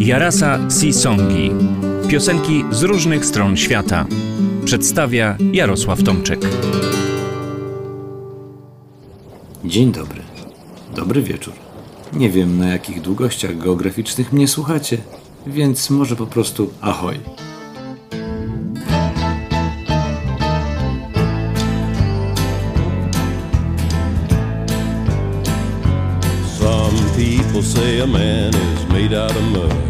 Jarasa Sisongi. Piosenki z różnych stron świata. Przedstawia Jarosław Tomczyk. Dzień dobry. Dobry wieczór. Nie wiem na jakich długościach geograficznych mnie słuchacie, więc może po prostu ahoj. Some people say a man is made out of mud.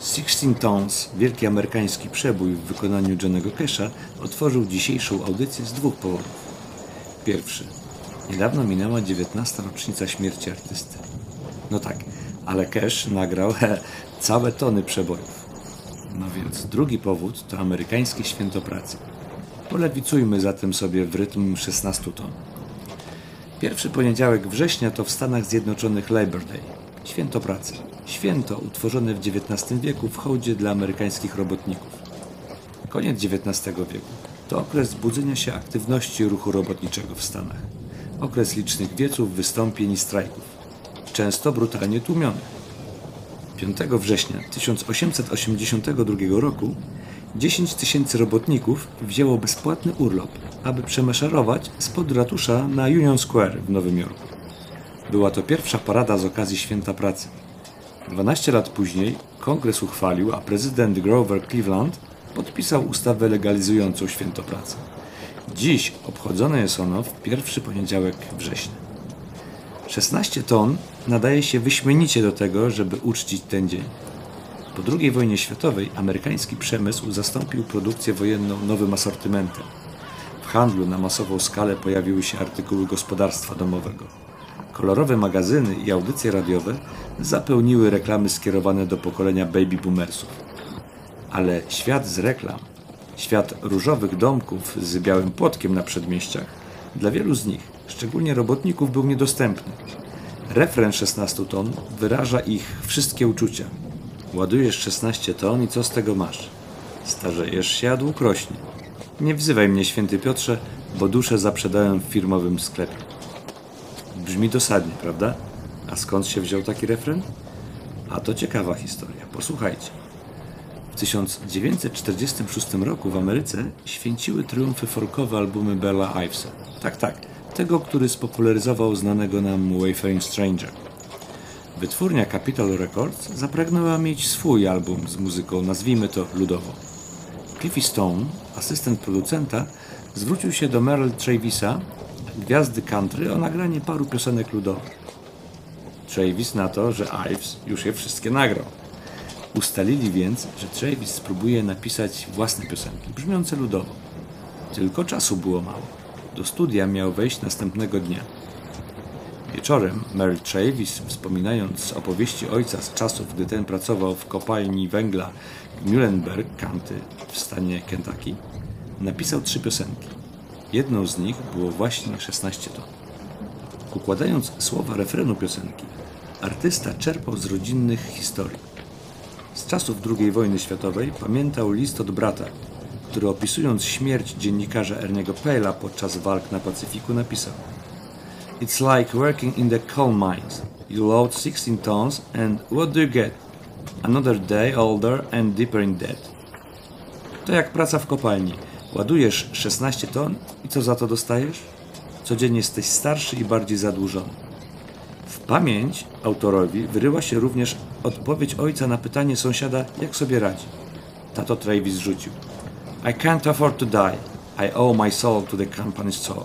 16 Tons, wielki amerykański przebój w wykonaniu Johnego Cash'a, otworzył dzisiejszą audycję z dwóch powodów. Pierwszy. Niedawno minęła 19. rocznica śmierci artysty. No tak, ale Cash nagrał he, całe tony przebojów. No więc drugi powód to amerykańskie święto pracy. Polewicujmy zatem sobie w rytm 16 ton. Pierwszy poniedziałek września to w Stanach Zjednoczonych Labor Day, święto pracy. Święto utworzone w XIX wieku w hołdzie dla amerykańskich robotników. Koniec XIX wieku to okres budzenia się aktywności ruchu robotniczego w Stanach. Okres licznych wieców, wystąpień i strajków, często brutalnie tłumionych. 5 września 1882 roku 10 tysięcy robotników wzięło bezpłatny urlop, aby przemaszerować spod ratusza na Union Square w Nowym Jorku. Była to pierwsza parada z okazji Święta Pracy. 12 lat później kongres uchwalił, a prezydent Grover Cleveland podpisał ustawę legalizującą Święto Pracy. Dziś obchodzone jest ono w pierwszy poniedziałek września. 16 ton nadaje się wyśmienicie do tego, żeby uczcić ten dzień. Po II wojnie światowej amerykański przemysł zastąpił produkcję wojenną nowym asortymentem. W handlu na masową skalę pojawiły się artykuły gospodarstwa domowego. Kolorowe magazyny i audycje radiowe zapełniły reklamy skierowane do pokolenia baby boomersów. Ale świat z reklam, świat różowych domków z białym płotkiem na przedmieściach, dla wielu z nich, szczególnie robotników, był niedostępny. Refren 16 ton wyraża ich wszystkie uczucia. Ładujesz 16 ton i co z tego masz? Starzejesz się, a dług rośnie. Nie wzywaj mnie, święty Piotrze, bo duszę zaprzedałem w firmowym sklepie. Brzmi dosadnie, prawda? A skąd się wziął taki refren? A to ciekawa historia. Posłuchajcie. W 1946 roku w Ameryce święciły triumfy folkowe albumy Bella Ivesa. Tak, tak. Tego, który spopularyzował znanego nam Wayfaring Stranger. Wytwórnia Capitol Records zapragnęła mieć swój album z muzyką, nazwijmy to ludowo. Cliffy Stone, asystent producenta, zwrócił się do Merle Travisa, gwiazdy country, o nagranie paru piosenek ludowych. Travis na to, że Ives już je wszystkie nagrał. Ustalili więc, że Travis spróbuje napisać własne piosenki, brzmiące ludowo. Tylko czasu było mało. Do studia miał wejść następnego dnia. Wieczorem Mary Travis, wspominając opowieści ojca z czasów, gdy ten pracował w kopalni węgla Muhlenberg County w stanie Kentucky, napisał trzy piosenki. Jedną z nich było właśnie 16 ton. Układając słowa refrenu piosenki, artysta czerpał z rodzinnych historii. Z czasów II wojny światowej pamiętał list od brata, który opisując śmierć dziennikarza Erniego Pale'a podczas walk na Pacyfiku napisał It's like working in the coal mines. You load 16 tons and what do you get? Another day older and deeper in debt. To jak praca w kopalni. Ładujesz 16 ton i co za to dostajesz? Codziennie jesteś starszy i bardziej zadłużony. W pamięć autorowi wyryła się również odpowiedź ojca na pytanie sąsiada, jak sobie radzi. Tato Travis rzucił. I can't afford to die. I owe my soul to the company store.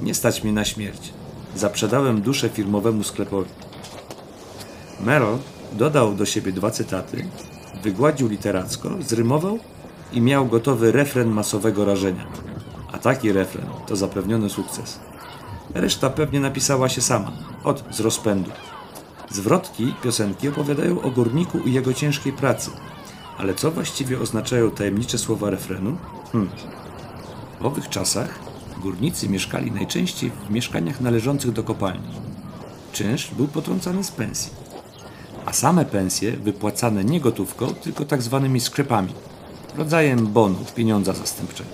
Nie stać mnie na śmierć. Zaprzedałem duszę firmowemu sklepowi. Merrill dodał do siebie dwa cytaty, wygładził literacko, zrymował i miał gotowy refren masowego rażenia. A taki refren to zapewniony sukces. Reszta pewnie napisała się sama, od z rozpędu. Zwrotki piosenki opowiadają o górniku i jego ciężkiej pracy. Ale co właściwie oznaczają tajemnicze słowa refrenu? Hmm. W owych czasach górnicy mieszkali najczęściej w mieszkaniach należących do kopalni. Czynsz był potrącany z pensji, a same pensje wypłacane nie gotówką, tylko tak zwanymi skrypami, rodzajem bonu, pieniądza zastępczego.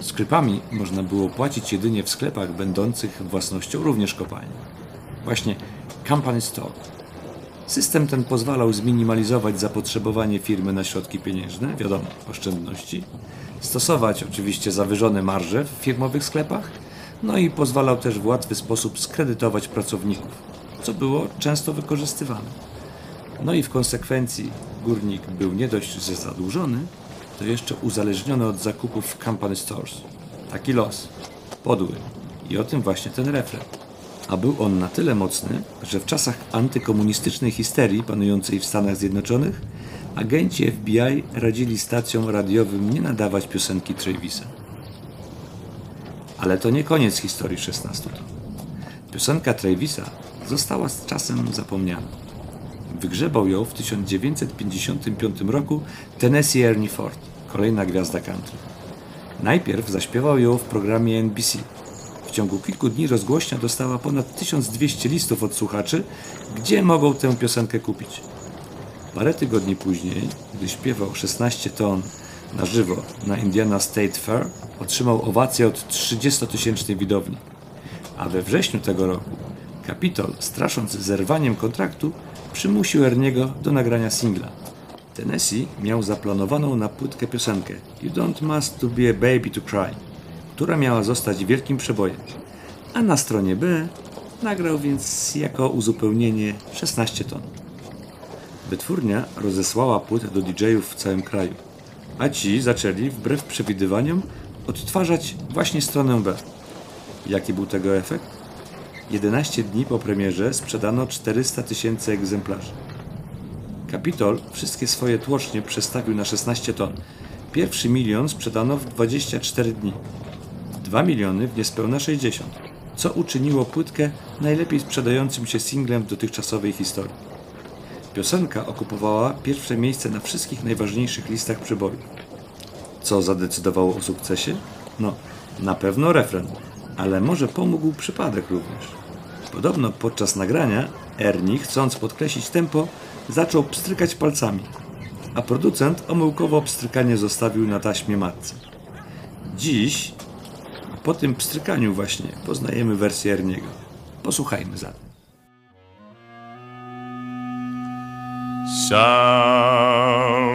Skrypami można było płacić jedynie w sklepach będących własnością również kopalni. Właśnie company stock. System ten pozwalał zminimalizować zapotrzebowanie firmy na środki pieniężne, wiadomo, oszczędności, stosować oczywiście zawyżone marże w firmowych sklepach, no i pozwalał też w łatwy sposób skredytować pracowników, co było często wykorzystywane. No i w konsekwencji górnik był nie dość, zadłużony, to jeszcze uzależniony od zakupów w company stores. Taki los. Podły. I o tym właśnie ten refren. A był on na tyle mocny, że w czasach antykomunistycznej histerii panującej w Stanach Zjednoczonych agenci FBI radzili stacjom radiowym nie nadawać piosenki Travisa. Ale to nie koniec historii 16 ton. Piosenka Travisa została z czasem zapomniana. Wygrzebał ją w 1955 roku Tennessee Ernie Ford, kolejna gwiazda country. Najpierw zaśpiewał ją w programie NBC. W ciągu kilku dni rozgłośnia dostała ponad 1200 listów od słuchaczy, gdzie mogą tę piosenkę kupić. Parę tygodni później, gdy śpiewał 16 ton na żywo na Indiana State Fair, otrzymał owację od 30-tysięcznej widowni. A we wrześniu tego roku Capitol, strasząc zerwaniem kontraktu, przymusił Erniego do nagrania singla. Tennessee miał zaplanowaną na płytkę piosenkę You Don't Must To Be A Baby To Cry, która miała zostać wielkim przebojem. A na stronie B nagrał więc jako uzupełnienie 16 ton. Wytwórnia rozesłała płytę do DJ-ów w całym kraju, a ci zaczęli, wbrew przewidywaniom, odtwarzać właśnie stronę B. Jaki był tego efekt? 11 dni po premierze sprzedano 400 tysięcy egzemplarzy. Capitol wszystkie swoje tłocznie przestawił na 16 ton. Pierwszy milion sprzedano w 24 dni. 2 miliony w niespełna 60, co uczyniło płytkę najlepiej sprzedającym się singlem w dotychczasowej historii. Piosenka okupowała pierwsze miejsce na wszystkich najważniejszych listach przebojów. Co zadecydowało o sukcesie? No, na pewno refren, ale może pomógł przypadek również. Podobno podczas nagrania Ernie, chcąc podkreślić tempo, zaczął pstrykać palcami, a producent omyłkowo pstrykanie zostawił na taśmie matce. Dziś, po tym pstrykaniu właśnie, poznajemy wersję Erniego. Posłuchajmy zatem.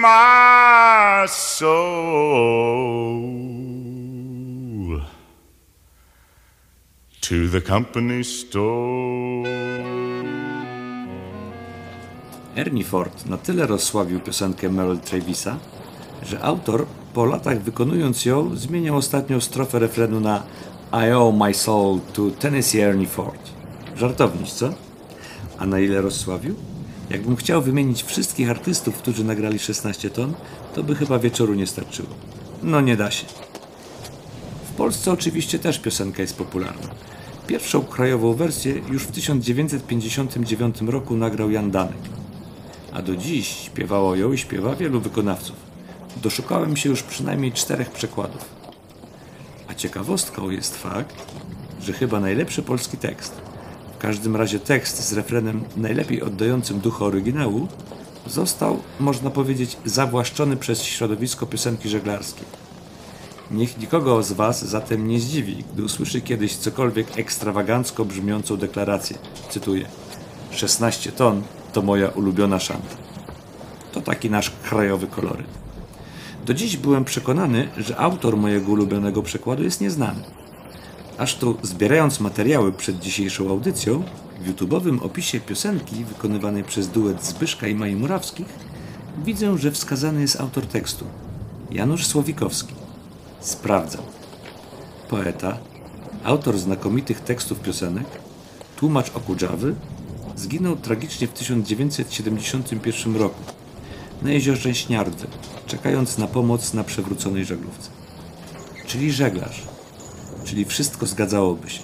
my soul to the company store. Ernie Ford na tyle rozsławił piosenkę Merrill Travisa, że autor po latach wykonując ją zmieniał ostatnią strofę refrenu na I owe my soul to Tennessee Ernie Ford. Żartowniś, co? A na ile rozsławił? Jakbym chciał wymienić wszystkich artystów, którzy nagrali 16 ton, to by chyba wieczoru nie starczyło. No nie da się. W Polsce oczywiście też piosenka jest popularna. Pierwszą krajową wersję już w 1959 roku nagrał Jan Danek. A do dziś śpiewało ją i śpiewa wielu wykonawców. Doszukałem się już przynajmniej czterech przekładów. A ciekawostką jest fakt, że chyba najlepszy polski tekst, każdym razie tekst z refrenem najlepiej oddającym ducha oryginału, został, można powiedzieć, zawłaszczony przez środowisko piosenki żeglarskiej. Niech nikogo z Was zatem nie zdziwi, gdy usłyszy kiedyś cokolwiek ekstrawagancko brzmiącą deklarację. Cytuję: 16 ton to moja ulubiona szanta. To taki nasz krajowy koloryt. Do dziś byłem przekonany, że autor mojego ulubionego przekładu jest nieznany. Aż tu, zbierając materiały przed dzisiejszą audycją, w YouTube'owym opisie piosenki wykonywanej przez duet Zbyszka i Mai Murawskich widzę, że wskazany jest autor tekstu Janusz Słowikowski. Sprawdzam. Poeta, autor znakomitych tekstów piosenek, tłumacz Okudżawy, zginął tragicznie w 1971 roku na jeziorze Śniardwy, czekając na pomoc na przewróconej żaglówce. Czyli żeglarz. Czyli wszystko zgadzałoby się.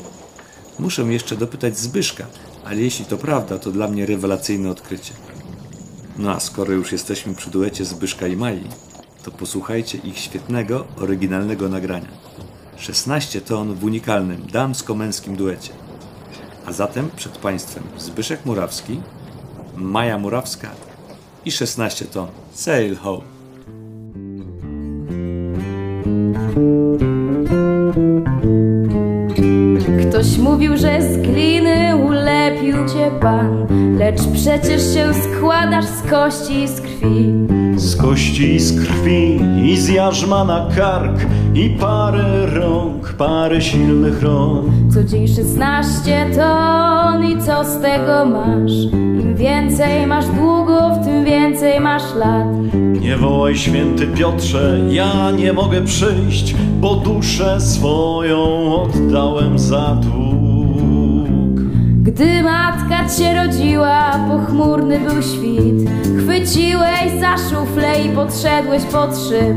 Muszę jeszcze dopytać Zbyszka, ale jeśli to prawda, to dla mnie rewelacyjne odkrycie. No a skoro już jesteśmy przy duecie Zbyszka i Mai, to posłuchajcie ich świetnego, oryginalnego nagrania. 16 ton w unikalnym, damsko-męskim duecie. A zatem przed Państwem Zbyszek Murawski, Maja Murawska i 16 ton Sail Home. Ktoś mówił, że z gliny ulepił cię pan, lecz przecież się składasz z kości i z krwi. Z kości i z krwi i z jarzma na kark I parę parę silnych rąk Co dzień 16 ton i co z tego masz? Im więcej masz długów, tym więcej masz lat. Nie wołaj święty Piotrze, ja nie mogę przyjść Bo duszę swoją oddałem za dług Gdy matka cię rodziła, pochmurny był świt. Chwyciłeś za szuflę i podszedłeś pod szyb.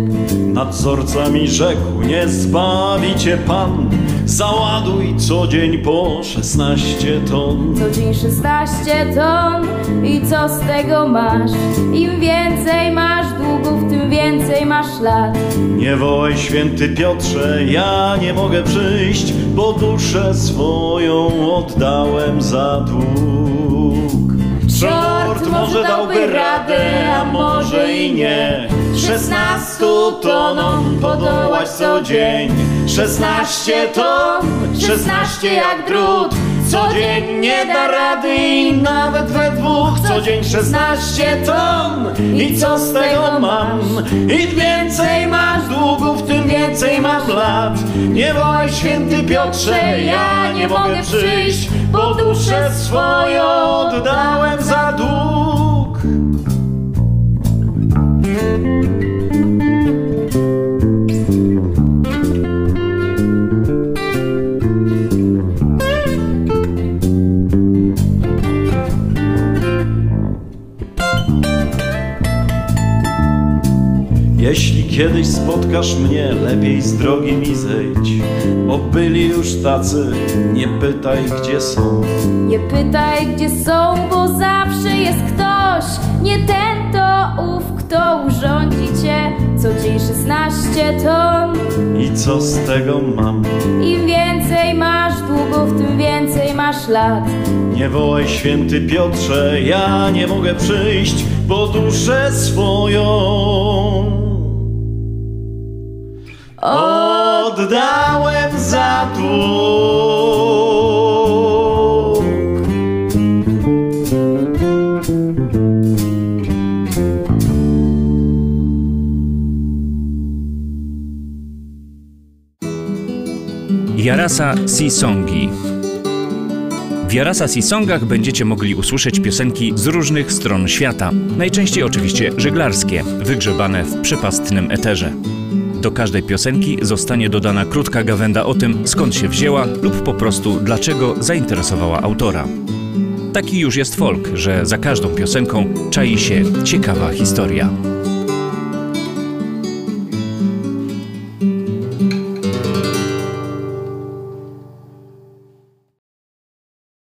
Nadzorca mi rzekł, nie zbawi cię Pan Załaduj co dzień po 16 ton. Co dzień 16 ton. I co z tego masz? Im więcej masz długów, tym więcej masz lat. Nie wołaj święty Piotrze, ja nie mogę przyjść Bo duszę swoją oddałem za dług. Czort może dałby radę, a może i nie. Szesnastu tonom podołać co dzień Szesnaście ton, szesnaście jak drut. Codziennie da rady i nawet we dwóch. Co dzień szesnaście ton. I co z tego mam? Im więcej masz długów, tym więcej mam lat. Nie wołaj święty Piotrze, ja nie mogę przyjść Bo duszę swoją oddałem za dług kiedyś spotkasz mnie, lepiej z drogi mi zejdź, bo byli już tacy, nie pytaj gdzie są. Nie pytaj gdzie są, bo zawsze jest ktoś. Nie ten to ów, kto urządzi cię. Co dzień 16 ton I co z tego mam? Im więcej masz długów, tym więcej masz lat. Nie wołaj święty Piotrze, ja nie mogę przyjść, bo duszę swoją oddałem za dług. Jarasa Sisongi. W Jarasa Sisongach będziecie mogli usłyszeć piosenki z różnych stron świata, najczęściej oczywiście żeglarskie, wygrzebane w przepastnym eterze. Do każdej piosenki zostanie dodana krótka gawenda o tym, skąd się wzięła lub po prostu dlaczego zainteresowała autora. Taki już jest folk, że za każdą piosenką czai się ciekawa historia.